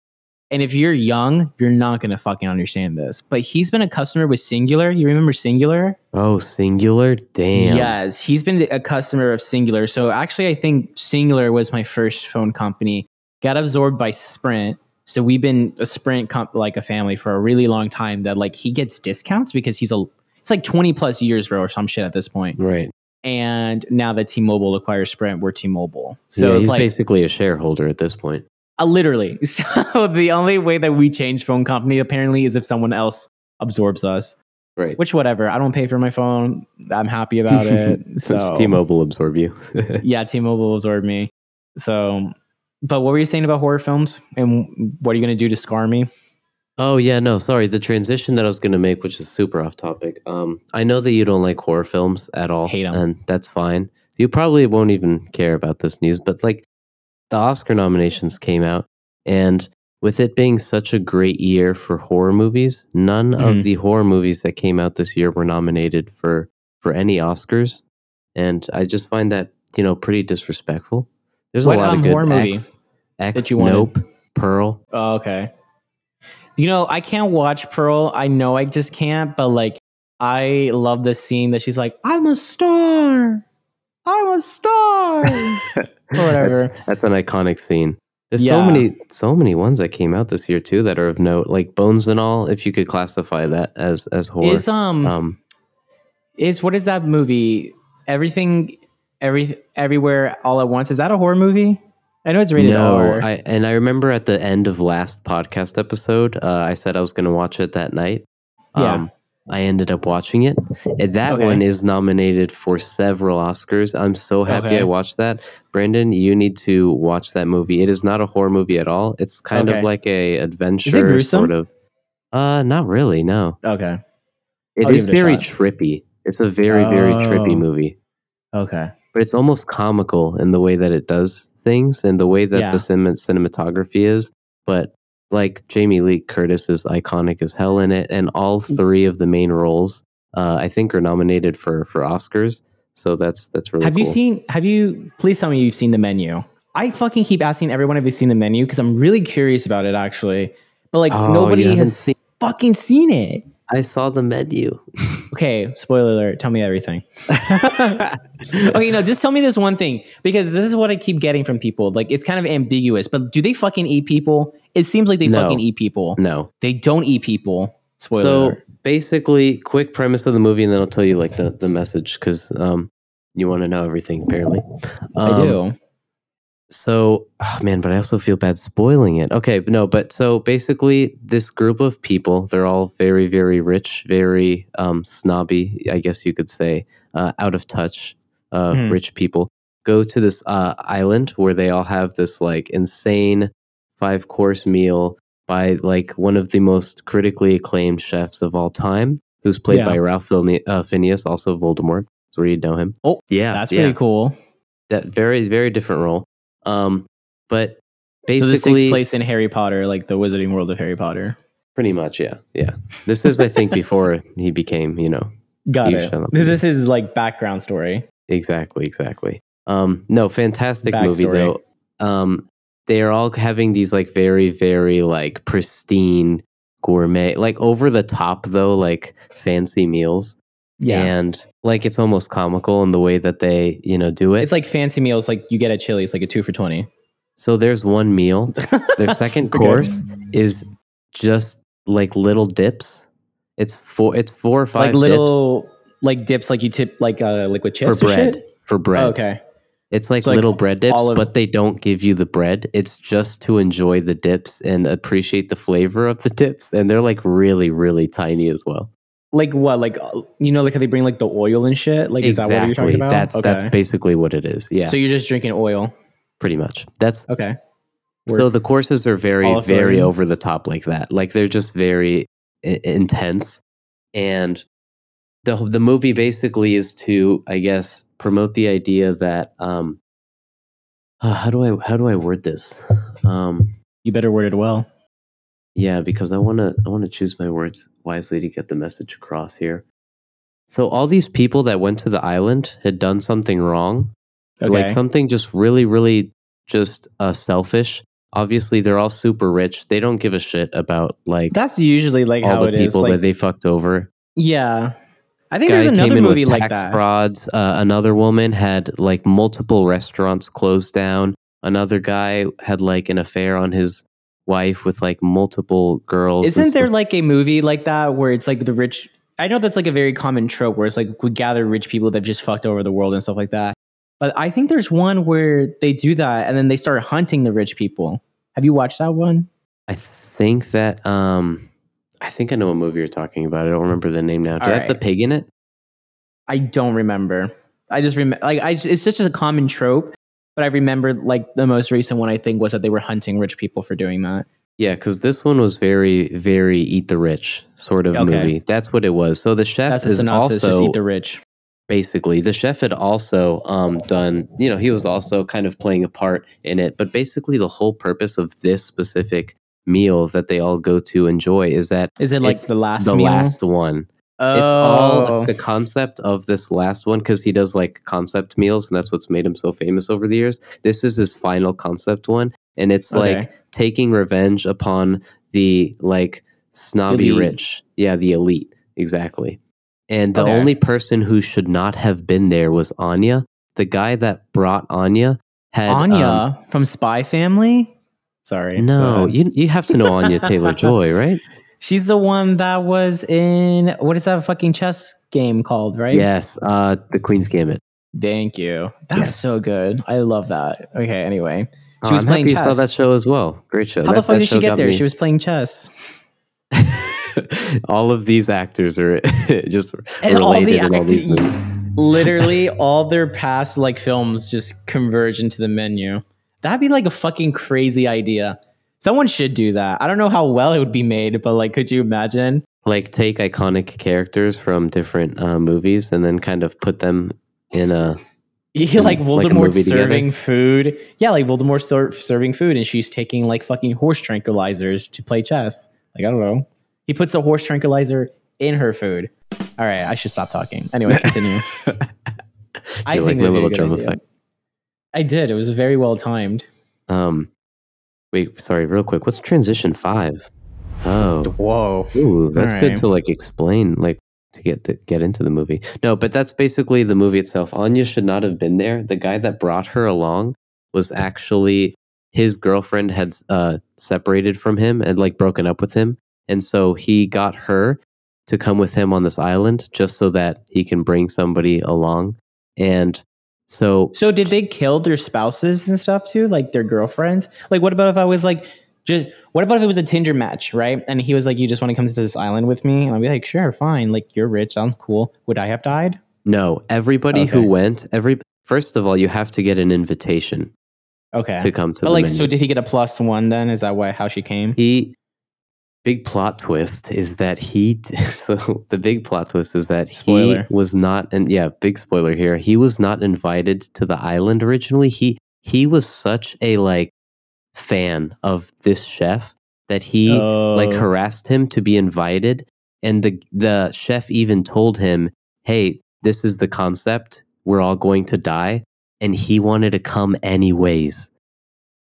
and if you're young, you're not gonna fucking understand this. But he's been a customer with Cingular. You remember Cingular? Oh, Cingular. Damn. Yes, he's been a customer of Cingular. So actually, I think Cingular was my first phone company. Got absorbed by Sprint. So we've been a Sprint comp- like a family for a really long time. That like he gets discounts because he's a it's like twenty plus years, bro, or some shit at this point. Right. And now that T-Mobile acquires Sprint, we're T-Mobile. So So yeah, it's he's like basically a shareholder at this point. uh, literally. So the only way that we change phone company apparently is if someone else absorbs us. Right. Which whatever. I don't pay for my phone. I'm happy about it. Since so T-Mobile absorb you. yeah, T-Mobile absorbed me. So, but what were you saying about horror films, and what are you going to do to scar me? Oh yeah, no, sorry. The transition that I was going to make, which is super off topic. Um, I know that you don't like horror films at all, Hate 'em. and that's fine. You probably won't even care about this news, but like the Oscar nominations came out, and with it being such a great year for horror movies, none Mhm. of the horror movies that came out this year were nominated for for any Oscars, and I just find that you know pretty disrespectful. There's What, a lot um, of good horror movie X, X, that you wanted? Nope, Pearl. Oh, okay. You know, I can't watch Pearl. I know I just can't, but like, I love the scene that she's like, "I'm a star, I'm a star," or whatever. That's, that's an iconic scene. There's Yeah. so many, so many ones that came out this year too that are of note, like Bones and all. If you could classify that as as horror, Is um, um, is what is that movie? Everything, every everywhere, all at once. Is that a horror movie? I know it's rated no, R. I and I remember at the end of last podcast episode, uh, I said I was going to watch it that night. Yeah. I ended up watching it. And that Okay. one is nominated for several Oscars. I'm so happy Okay. I watched that. Brandon, you need to watch that movie. It is not a horror movie at all. It's kind Okay. of like a adventure sort of. Uh, not really. No, okay, it I'll is it very trippy. It's a very very trippy Oh. movie, okay. but it's almost comical in the way that it does things and the way that Yeah. the cin- cinematography is. But like Jamie Lee Curtis is iconic as hell in it, and all Mm. three of the main roles, uh, I think, are nominated for for Oscars. So that's that's really. Have you seen? Have you? Please tell me you've seen the menu. I fucking keep asking everyone have you seen the menu because I'm really curious about it actually. But like Oh, nobody has seen- fucking seen it. I saw the menu. Okay, spoiler alert. Tell me everything. okay, no, just tell me this one thing because this is what I keep getting from people. Like it's kind of ambiguous, but do they fucking eat people? It seems like they No. fucking eat people. no. They don't eat people. Spoiler So alert. basically, quick premise of the movie, and then I'll tell you like the the message because um you want to know everything apparently. I Um, do. So, oh man, but I also feel bad spoiling it. Okay, but no, but so basically, this group of people, they're all very, very rich, very um, snobby, I guess you could say, uh, out of touch, uh, Hmm. rich people, go to this uh, island where they all have this like insane five course meal. by like one of the most critically acclaimed chefs of all time, who's played Yeah. by Ralph uh, Phineas, also Voldemort. So where you know him. Oh, yeah, That's yeah. pretty cool. That very very different role. Um, but basically, so this takes place in Harry Potter, like the Wizarding World of Harry Potter. pretty much, yeah, yeah. This is, I think, before he became, you know, Got it. This is his like background story. Exactly, exactly. Um, no, fantastic movie though. Um, they are all having these like very, very like pristine gourmet, like over the top though, like fancy meals. Yeah. And like it's almost comical in the way that they, you know, do it. It's like fancy meals like you get at Chili's, like a two for 20. so there's one meal. Their second course is just like little dips. It's four it's four or five like little like dips like you tip like uh liquid chips for or bread. shit? For bread. Oh, okay. It's like So, like, little bread dips, olive- but they don't give you the bread. It's just to enjoy the dips and appreciate the flavor of the dips. And they're like really, really tiny as well. Like what? Like uh, you know, like how they bring like the oil and shit. Like is that what you're talking about? That's that's basically what it is. Yeah, So you're just drinking oil. pretty much. That's Okay. so the courses are very, very over the top like that. Like they're just very I- intense. And the the movie basically is to, I guess, promote the idea that um, uh, how do I how do I word this? Um, You better word it well. Yeah, because I want to I want to choose my words wisely to get the message across here. So all these people that went to the island had done something wrong, Okay. like something just really really just uh selfish. Obviously, they're all super rich. They don't give a shit about like That's usually like all how the it is. people Like, that they fucked over. yeah. I think Guy there's another movie like that. frauds. Uh, another woman had like multiple restaurants closed down. Another guy had like an affair on his wife with like multiple girls. Isn't there like a movie like that where it's like the rich? I know that's like a very common trope where it's like we gather rich people that just fucked over the world and stuff like that. But I think there's one where they do that and then they start hunting the rich people. Have you watched that one? I think that um I think I know what movie you're talking about. I don't remember the name now. Do All I have the pig in it? I don't remember. I just remember like I it's just a common trope, but I remember like the most recent one I think was that they were hunting rich people for doing that. Yeah, because this one was very, very eat the rich sort of Okay. movie. That's what it was. So the chef That's the is synopsis. also eat the rich. basically the chef had also um done. You know, he was also kind of playing a part in it. But basically, the whole purpose of this specific meal that they all go to enjoy is that Is it like the last the meal? last one. Oh, It's all the concept of this last one because he does like concept meals, and that's what's made him so famous over the years. This is his final concept one, and it's like taking revenge upon the like snobby Elite. rich. Yeah, the elite, exactly. And the Okay. only person who should not have been there was Anya. The guy that brought Anya had Anya um, from Spy Family. Sorry. no, you you have to know Anya Taylor Joy, right? She's the one that was in what is that fucking chess game called, right? Yes, uh, the Queen's Gambit. Thank you. That's Yes. so good. I love that. Okay, anyway. She Oh, was I'm playing happy you saw chess. that show as well. Great show. How That- the fuck did she get there? me- She was playing chess. all of these actors are just And all related the all these movies. Literally all their past like films just converge into the menu. That'd be like a fucking crazy idea. Someone should do that. I don't know how well it would be made, but like could you imagine? Like take iconic characters from different uh, movies and then kind of put them in a Yeah, like like Voldemort together? serving food. Yeah, like Voldemort ser- serving food, and she's taking like fucking horse tranquilizers to play chess. Like I don't know. He puts a horse tranquilizer in her food. All right, I should stop talking. Anyway, continue. I like think my that'd be a little drum idea. effect. I did. It was very well timed. Um, wait, sorry, real quick. What's transition five? Oh, Whoa. ooh, that's All good right. to like explain, like to get the, get into the movie. No, but that's basically the movie itself. Anya should not have been there. The guy that brought her along was actually his girlfriend had uh, separated from him and like broken up with him, and so he got her to come with him on this island just so that he can bring somebody along. And so So did they kill their spouses and stuff too, like their girlfriends? Like, what about if I was like, just what about if it was a Tinder match, right? And he was like, "You just want to come to this island with me?" And I'd be like, "Sure, fine. Like, you're rich, sounds cool. Would I have died?" no, everybody who went, every first of all, you have to get an invitation Okay. to come to But like, menu. so did he get a plus one then? Is that why how she came? he big plot twist is that he so the big plot twist is that Spoiler. he was not and yeah big spoiler here he was not invited to the island originally he he was such a like fan of this chef that he like Oh. harassed him to be invited and the the chef even told him hey this is the concept we're all going to die and he wanted to come anyways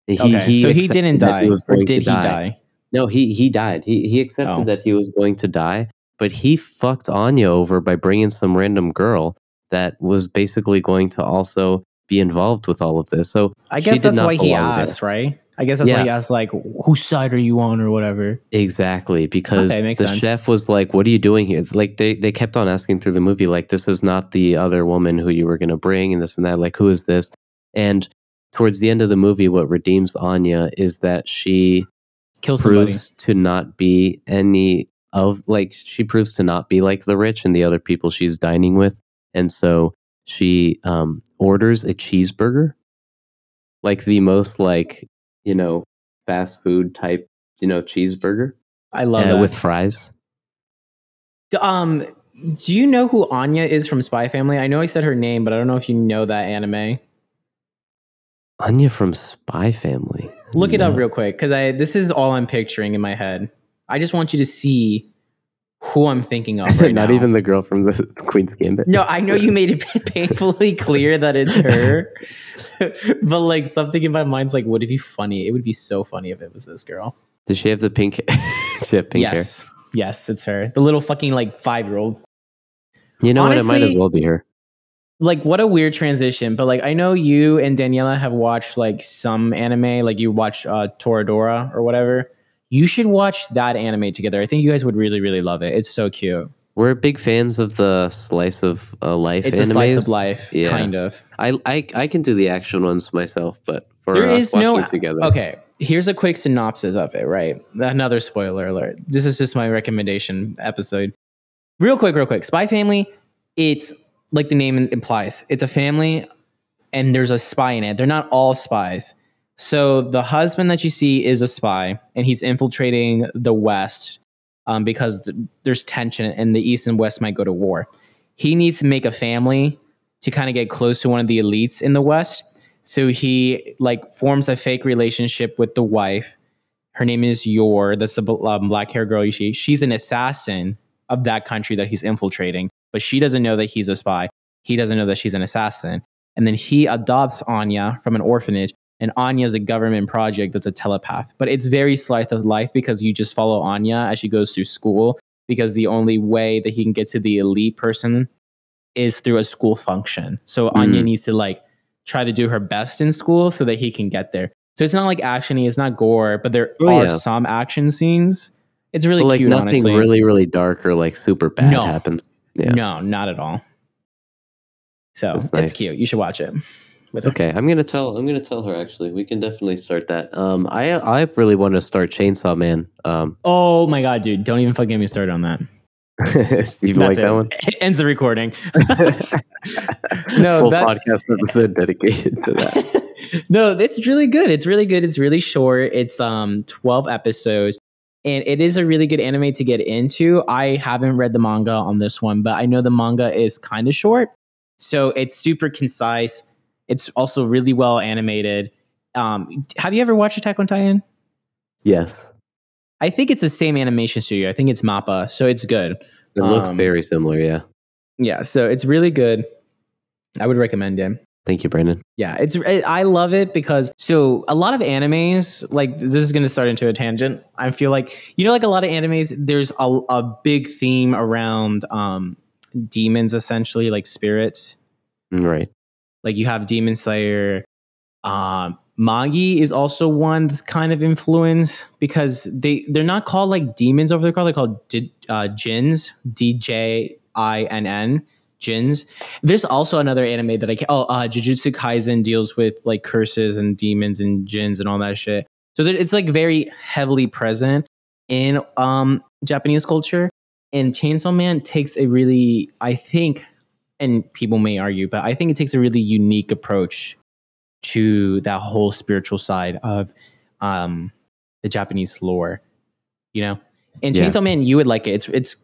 he, okay. so he didn't die, or did he die? No, he he died. He he accepted Oh. that he was going to die, but he fucked Anya over by bringing some random girl that was basically going to also be involved with all of this. So I guess that's why he belong there. right? I guess that's why he asked, like, whose side are you on, or whatever. exactly because Okay, the sense. chef was like, "What are you doing here?" Like they they kept on asking through the movie, like, "This is not the other woman who you were going to bring," and this and that. Like, who is this? And towards the end of the movie, what redeems Anya is that she Kill somebody. proves to not be any of like she proves to not be like the rich and the other people she's dining with and so she um orders a cheeseburger like the most like you know fast food type you know cheeseburger I love uh, that. with fries Um, do you know who Anya is from Spy Family? I know I said her name, but I don't know if you know that anime. anya from spy family Look it up real quick because I this is all I'm picturing in my head. I just want you to see who I'm thinking of right not now. even the girl from the queen's gambit No, I know you made it painfully clear that it's her, but like something in my mind's like, would it be funny? It would be so funny if it was this girl. does she have the pink she have pink hair yes, yes, it's her. The little fucking like five year old. you know what it might as well be her Like what a weird transition, but like I know you and Daniela have watched like some anime, like you watch uh, Toradora or whatever. You should watch that anime together. I think you guys would really, really love it. It's so cute. we're big fans of the slice of uh, life It's a slice of life, Yeah. kind of. I, I I can do the action ones myself, but for There us is watching no together, Okay, here's a quick synopsis of it, right? Another spoiler alert. This is just my recommendation episode. Real quick, real quick. Spy Family, it's like the name implies. It's a family and there's a spy in it. They're not all spies. So the husband that you see is a spy and he's infiltrating the West um, because th- there's tension and the East and West might go to war. He needs to make a family to kind of get close to one of the elites in the West. So he like forms a fake relationship with the wife. Her name is Yor. That's the um, black hair girl see. She's an assassin of that country that he's infiltrating, but she doesn't know that he's a spy. He doesn't know that she's an assassin. And then he adopts Anya from an orphanage. And Anya is a government project that's a telepath. But it's very slice of life because you just follow Anya as she goes through school. Because the only way that he can get to the elite person is through a school function. So Anya Mm. needs to like try to do her best in school so that he can get there. So it's not like actiony, it's not gore, but there Oh, are yeah. some action scenes. It's really but like cute, nothing honestly. really really dark or like super bad No. happens. Yeah. No, not at all. So That's it's nice. cute. You should watch it. Okay, I'm gonna tell. I'm gonna tell her. Actually, we can definitely start that. Um, I I really want to start Chainsaw Man. Um, Oh my god, dude! Don't even fucking get me started on that. you like it. that one? It ends the recording. no, full that- podcast episode dedicated to that. no, it's really good. It's really good. It's really short. It's um 12 episodes. And it is a really good anime to get into. I haven't read the manga on this one, but I know the manga is kind of short. So it's super concise. It's also really well animated. Um, have you ever watched Attack on Titan? Yes, I think it's the same animation studio. I think it's Mappa. So it's good. it looks Um, very similar. Yeah. Yeah. So it's really good. I would recommend it. Thank you, Brandon. Yeah, it's it, I love it because so a lot of animes like this is going to start into a tangent. I feel like you know like a lot of animes there's a, a big theme around um demons essentially like spirits. Mm, Right. Like you have Demon Slayer um Magi is also one that's kind of influenced because they they're not called like demons over there called they're called di- uh, jins D J I N N jins. There's also another anime that I can, oh uh, Jujutsu Kaisen deals with like curses and demons and jins and all that shit. So it's like very heavily present in um Japanese culture. And Chainsaw Man takes a really I think and people may argue, but I think it takes a really unique approach to that whole spiritual side of um, the Japanese lore. You know, And Yeah. Chainsaw Man, you would like it. It's it's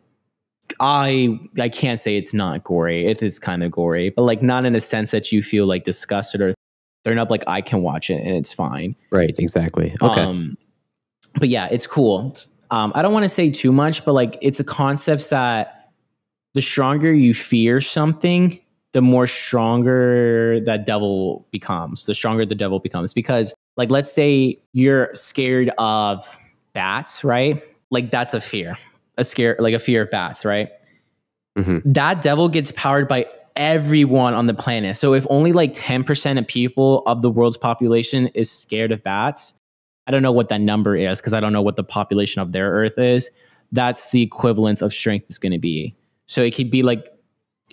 I I can't say it's not gory. It is kind of gory, but like not in a sense that you feel like disgusted or they're not like I can watch it and it's fine. Right, exactly. Okay. Um, but yeah, it's cool. Um, I don't want to say too much, but like it's a concept that the stronger you fear something, the more stronger that devil becomes. The stronger the devil becomes. Because, like, let's say you're scared of bats, right? Like that's a fear, a scare, like a fear of bats, right? Mhm. That devil gets powered by everyone on the planet. So if only like 10% of people of the world's population is scared of bats, I don't know what that number is because I don't know what the population of their earth is. That's the equivalent of strength is going to be. So it could be like,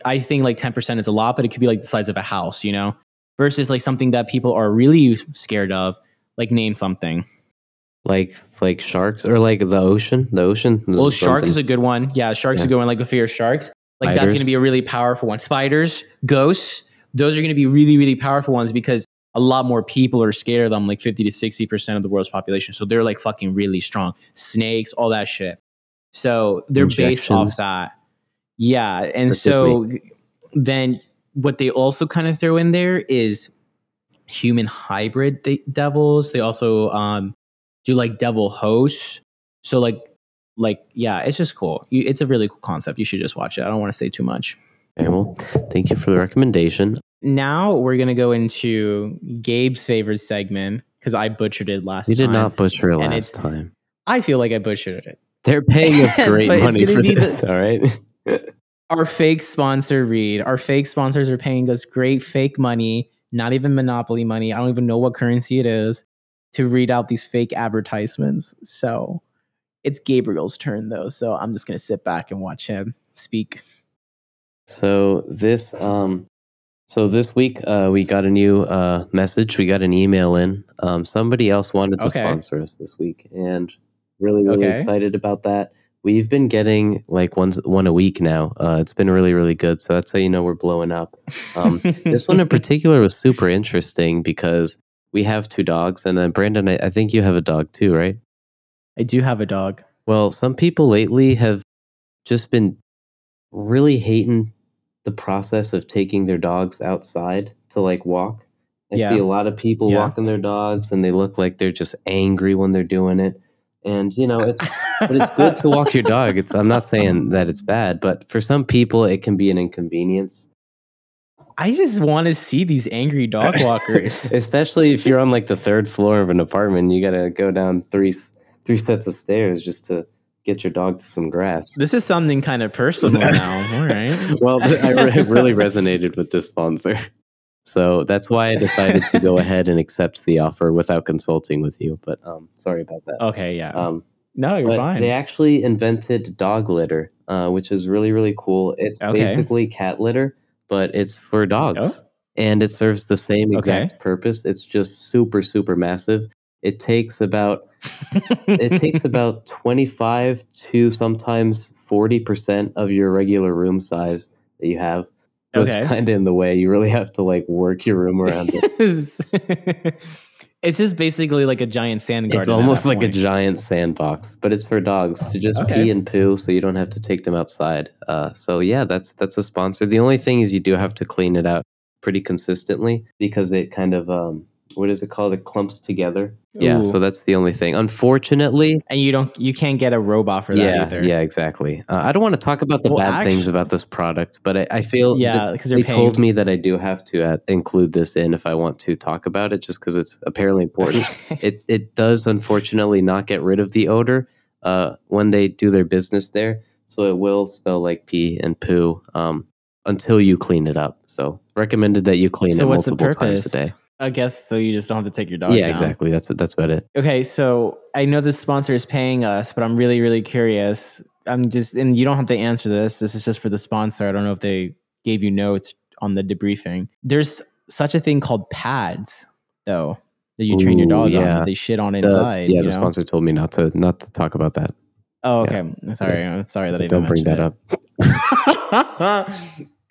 I think like 10% is a lot, but it could be like the size of a house, you know, versus like something that people are really scared of, like name something. Like like sharks or like the ocean. The ocean. Well, is shark is a good one. Yeah, sharks Yeah. are a one, like the fear of sharks. Like that's going to be a really powerful one. Spiders, ghosts, those are going to be really, really powerful ones because a lot more people are scared of them, like 50 to 60% of the world's population. So they're like fucking really strong. Snakes, all that shit. So they're based off that. Yeah. And That's so then what they also kind of throw in there is human hybrid de- devils. They also um, do like devil hosts. So like like yeah, it's just cool. You, it's a really cool concept. You should just watch it. I don't want to say too much. Okay, well, thank you for the recommendation. Now we're gonna go into Gabe's favorite segment because I butchered it last You did time. not butcher it last time. I feel like I butchered it. They're paying us great money for this. all right. Our fake sponsor read. Our fake sponsors are paying us great fake money, not even monopoly money. I don't even know what currency it is to read out these fake advertisements. So it's Gabriel's turn though. So I'm just gonna sit back and watch him speak. So this um so this week uh we got a new uh message, we got an email in. Um somebody else wanted to Okay. sponsor us this week and really really Okay. excited about that. We've been getting like one one a week now. Uh it's been really really good. So that's how you know we're blowing up. Um this one in particular was super interesting because we have two dogs and then Brandon I, I think you have a dog too, right? I do have a dog. Well, some people lately have just been really hating the process of taking their dogs outside to like walk. I Yeah. see a lot of people Yeah. walking their dogs and they look like they're just angry when they're doing it. And you know, it's but it's good to walk your dog. It's I'm not saying that it's bad, but for some people it can be an inconvenience. I just want to see these angry dog walkers. Especially if you're on like the third floor of an apartment, you got to go down three three sets of stairs just to get your dog to some grass. this is something kind of personal now. All right. well, I re- really resonated with this sponsor. So that's why I decided to go ahead and accept the offer without consulting with you. But um, sorry about that. Okay. Yeah. Um, no, you're fine. they actually invented dog litter, uh, which is really, really cool. It's Okay. basically cat litter, but it's for dogs. Oh. And it serves the same Okay. exact purpose. It's just super, super massive. It takes about it takes about 25 to sometimes 40% of your regular room size that you have. So Okay. it's kind of in the way. You really have to like work your room around it. it's just basically like a giant sand garden. it's almost like a giant sandbox, but it's for dogs to just Okay. pee and poo so you don't have to take them outside. Uh, so yeah, that's that's a sponsor. The only thing is you do have to clean it out pretty consistently because it kind of um what is it called? It clumps together. Yeah, Ooh. so that's the only thing. Unfortunately, and you don't, you can't get a robot for that yeah, either. Yeah, exactly. Uh, I don't want to talk about the Well, bad things about this product, but I, I feel Yeah, because they're they told me that I do have to uh, include this in if I want to talk about it, just because it's apparently important. it it does unfortunately not get rid of the odor uh, when they do their business there, so it will smell like pee and poo um, until you clean it up. So recommended that you clean so it what's the multiple times purpose? a day. I guess so. You just don't have to take your dog. yeah, exactly. That's that's about it. Okay, so I know this sponsor is paying us, but I'm really, really curious. I'm just, and you don't have to answer this. This is just for the sponsor. I don't know if they gave you notes on the debriefing. There's such a thing called pads, though, that you train your dog yeah. on. They shit on The- inside. yeah, you the know? sponsor told me not to not to talk about that. Oh, okay. Sorry, I'm sorry that I Don't bring that up. up.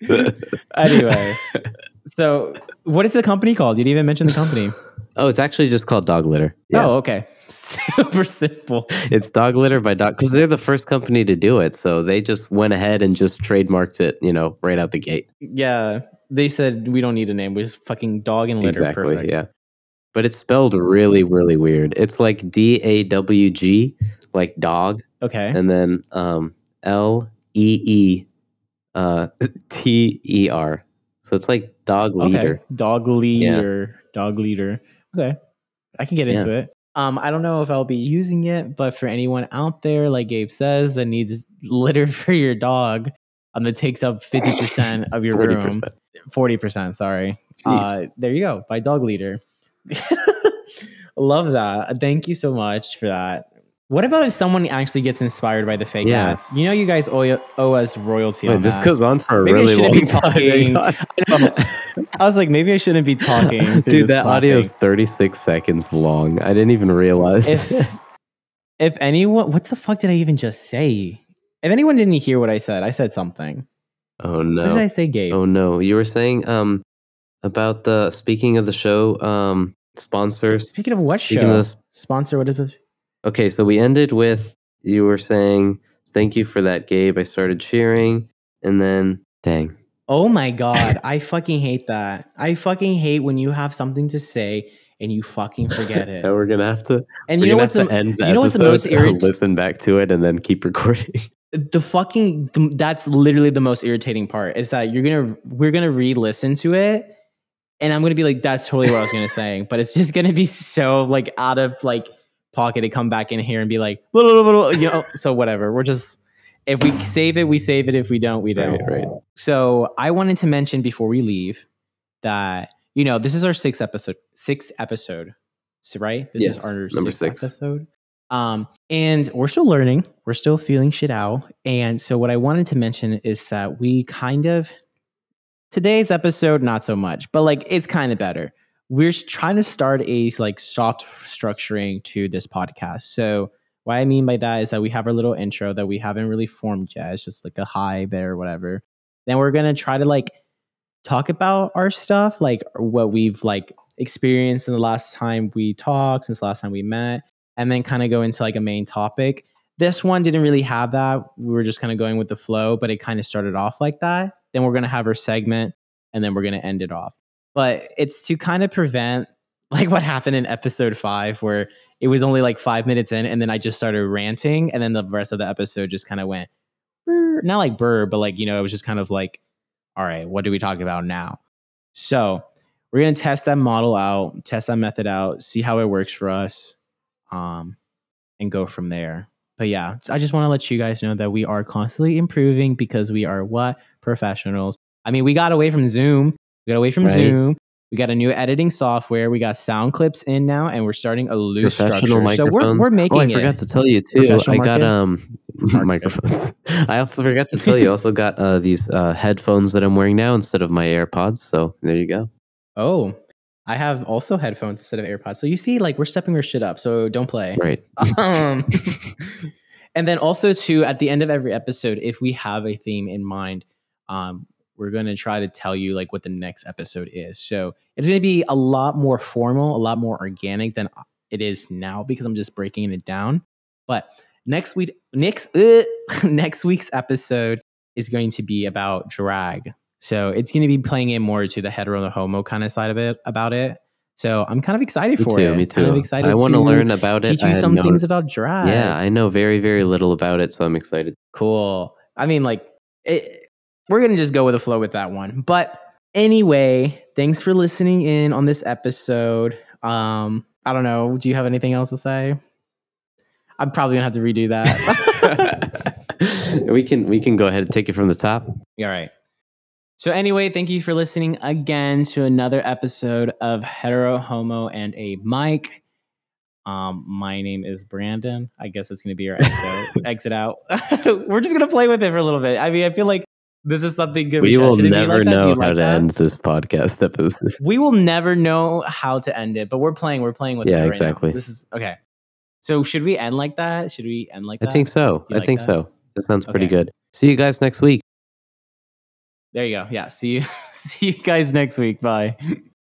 anyway, so what is the company called? You didn't even mention the company. Oh, it's actually just called dog litter. Yeah. Oh, okay. Super simple. It's dog litter by dog because they're the first company to do it. So they just went ahead and just trademarked it, you know, right out the gate. Yeah, they said we don't need a name. We just fucking dog and litter. exactly. Perfect. Yeah. But it's spelled really, really weird. It's like D A W G, like dog, Okay. and then um, L E E uh, T E R. So it's like dog leader. Okay. Dog leader. Dog leader. Okay. I can get into it. Um, I don't know if I'll be using it, but for anyone out there, like Gabe says, that needs litter for your dog, um, that takes up 50% of your room. 40%. 40%, sorry. Uh, there you go, by dog leader. Love that. Thank you so much for that. What about if someone actually gets inspired by the fake Yeah. ads? You know, you guys owe, owe us royalty Wait, on this that. goes on for a Maybe really long be time. I. I was like, maybe I shouldn't be talking. Dude, that audio is 36 seconds long. I didn't even realize. If, if anyone, what the fuck did I even just say? If anyone didn't hear what I said, I said something. oh What did no. I say, Gabe? Oh no. You were saying um about the speaking of the show um sponsors. Speaking of what show? Speaking of this Sponsor, what is this? Okay, so we ended with you were saying thank you for that, Gabe. I started cheering, and then dang, Oh my god, I fucking hate that. I fucking hate when you have something to say and you fucking forget it. and we're gonna have to. And you know what's have the, to end you know what's the most episode, irrit- listen back to it, and then keep recording. the fucking the, that's literally the most irritating part is that you're gonna we're gonna re-listen to it and i'm gonna be like that's totally what i was gonna say but it's just gonna be so like out of like pocket to come back in here and be like blah, blah, blah, blah, you know so whatever we're just if we save it we save it if we don't we don't right, right. so I wanted to mention before we leave that you know this is our sixth episode, sixth episode, so, right? This is Yes, our number sixth six. episode. Um, and we're still learning. We're still feeling shit out. And so what I wanted to mention is that we kind of today's episode not so much, but like it's kind of better. We're trying to start a like soft structuring to this podcast. So what I mean by that is that we have our little intro that we haven't really formed yet. It's just like a hi there, whatever. Then we're gonna try to like talk about our stuff, like what we've like experienced in the last time we talked, since the last time we met, and then kind of go into like a main topic. This one didn't really have that. We were just kind of going with the flow, but it kind of started off like that. Then we're gonna have our segment, and then we're gonna end it off. But it's to kind of prevent like what happened in episode five, where it was only like five minutes in, and then I just started ranting, and then the rest of the episode just kind of went "Brr," not like burr, but like you know, it was just kind of like, all right, what do we talk about now? So we're gonna test that model out, test that method out, see how it works for us, um, and go from there. But yeah, I just want to let you guys know that we are constantly improving because we are what professionals. I mean, we got away from Zoom, we got away from Right. Zoom. We got a new editing software. We got sound clips in now, and we're starting a loose Professional structure. So we're, we're making oh, I it. forgot to tell you too. I got um microphones. I also forgot to tell you. I also got uh, these uh, headphones that I'm wearing now instead of my AirPods. So there you go. Oh, I have also headphones instead of AirPods. So you see, like we're stepping our shit up. So don't play. Right. um, and then also too at the end of every episode if we have a theme in mind um, we're going to try to tell you like what the next episode is so it's going to be a lot more formal a lot more organic than it is now because i'm just breaking it down but next week next uh, next week's episode is going to be about drag so it's going to be playing in more to the hetero and the homo kind of side of it about it so i'm kind of excited Me for too. it Me kind of too. excited I want to learn about it. teach you some no- things about drag. Yeah, I know very very little about it, so I'm excited. Cool. I mean, like, it, we're going to just go with the flow with that one. But anyway, thanks for listening in on this episode. Um, I don't know. Do you have anything else to say? I'm probably going to have to redo that. we can we can go ahead and take it from the top. All right. So, anyway, thank you for listening again to another episode of Hetero, Homo, and a Mic. Um, my name is Brandon. I guess it's going to be our exit, exit out. We're just going to play with it for a little bit. I mean, I feel like this is something good. We should- will should it be never like know how to end this podcast episode. We will never know how to end it, but we're playing. We're playing with Yeah, it right exactly. Now. This is okay. So, should we end like that? Should we end like I that? think so. I like think that? so. That sounds pretty Okay. good. See you guys next week. There you go. Yeah. See you. see you guys next week. Bye.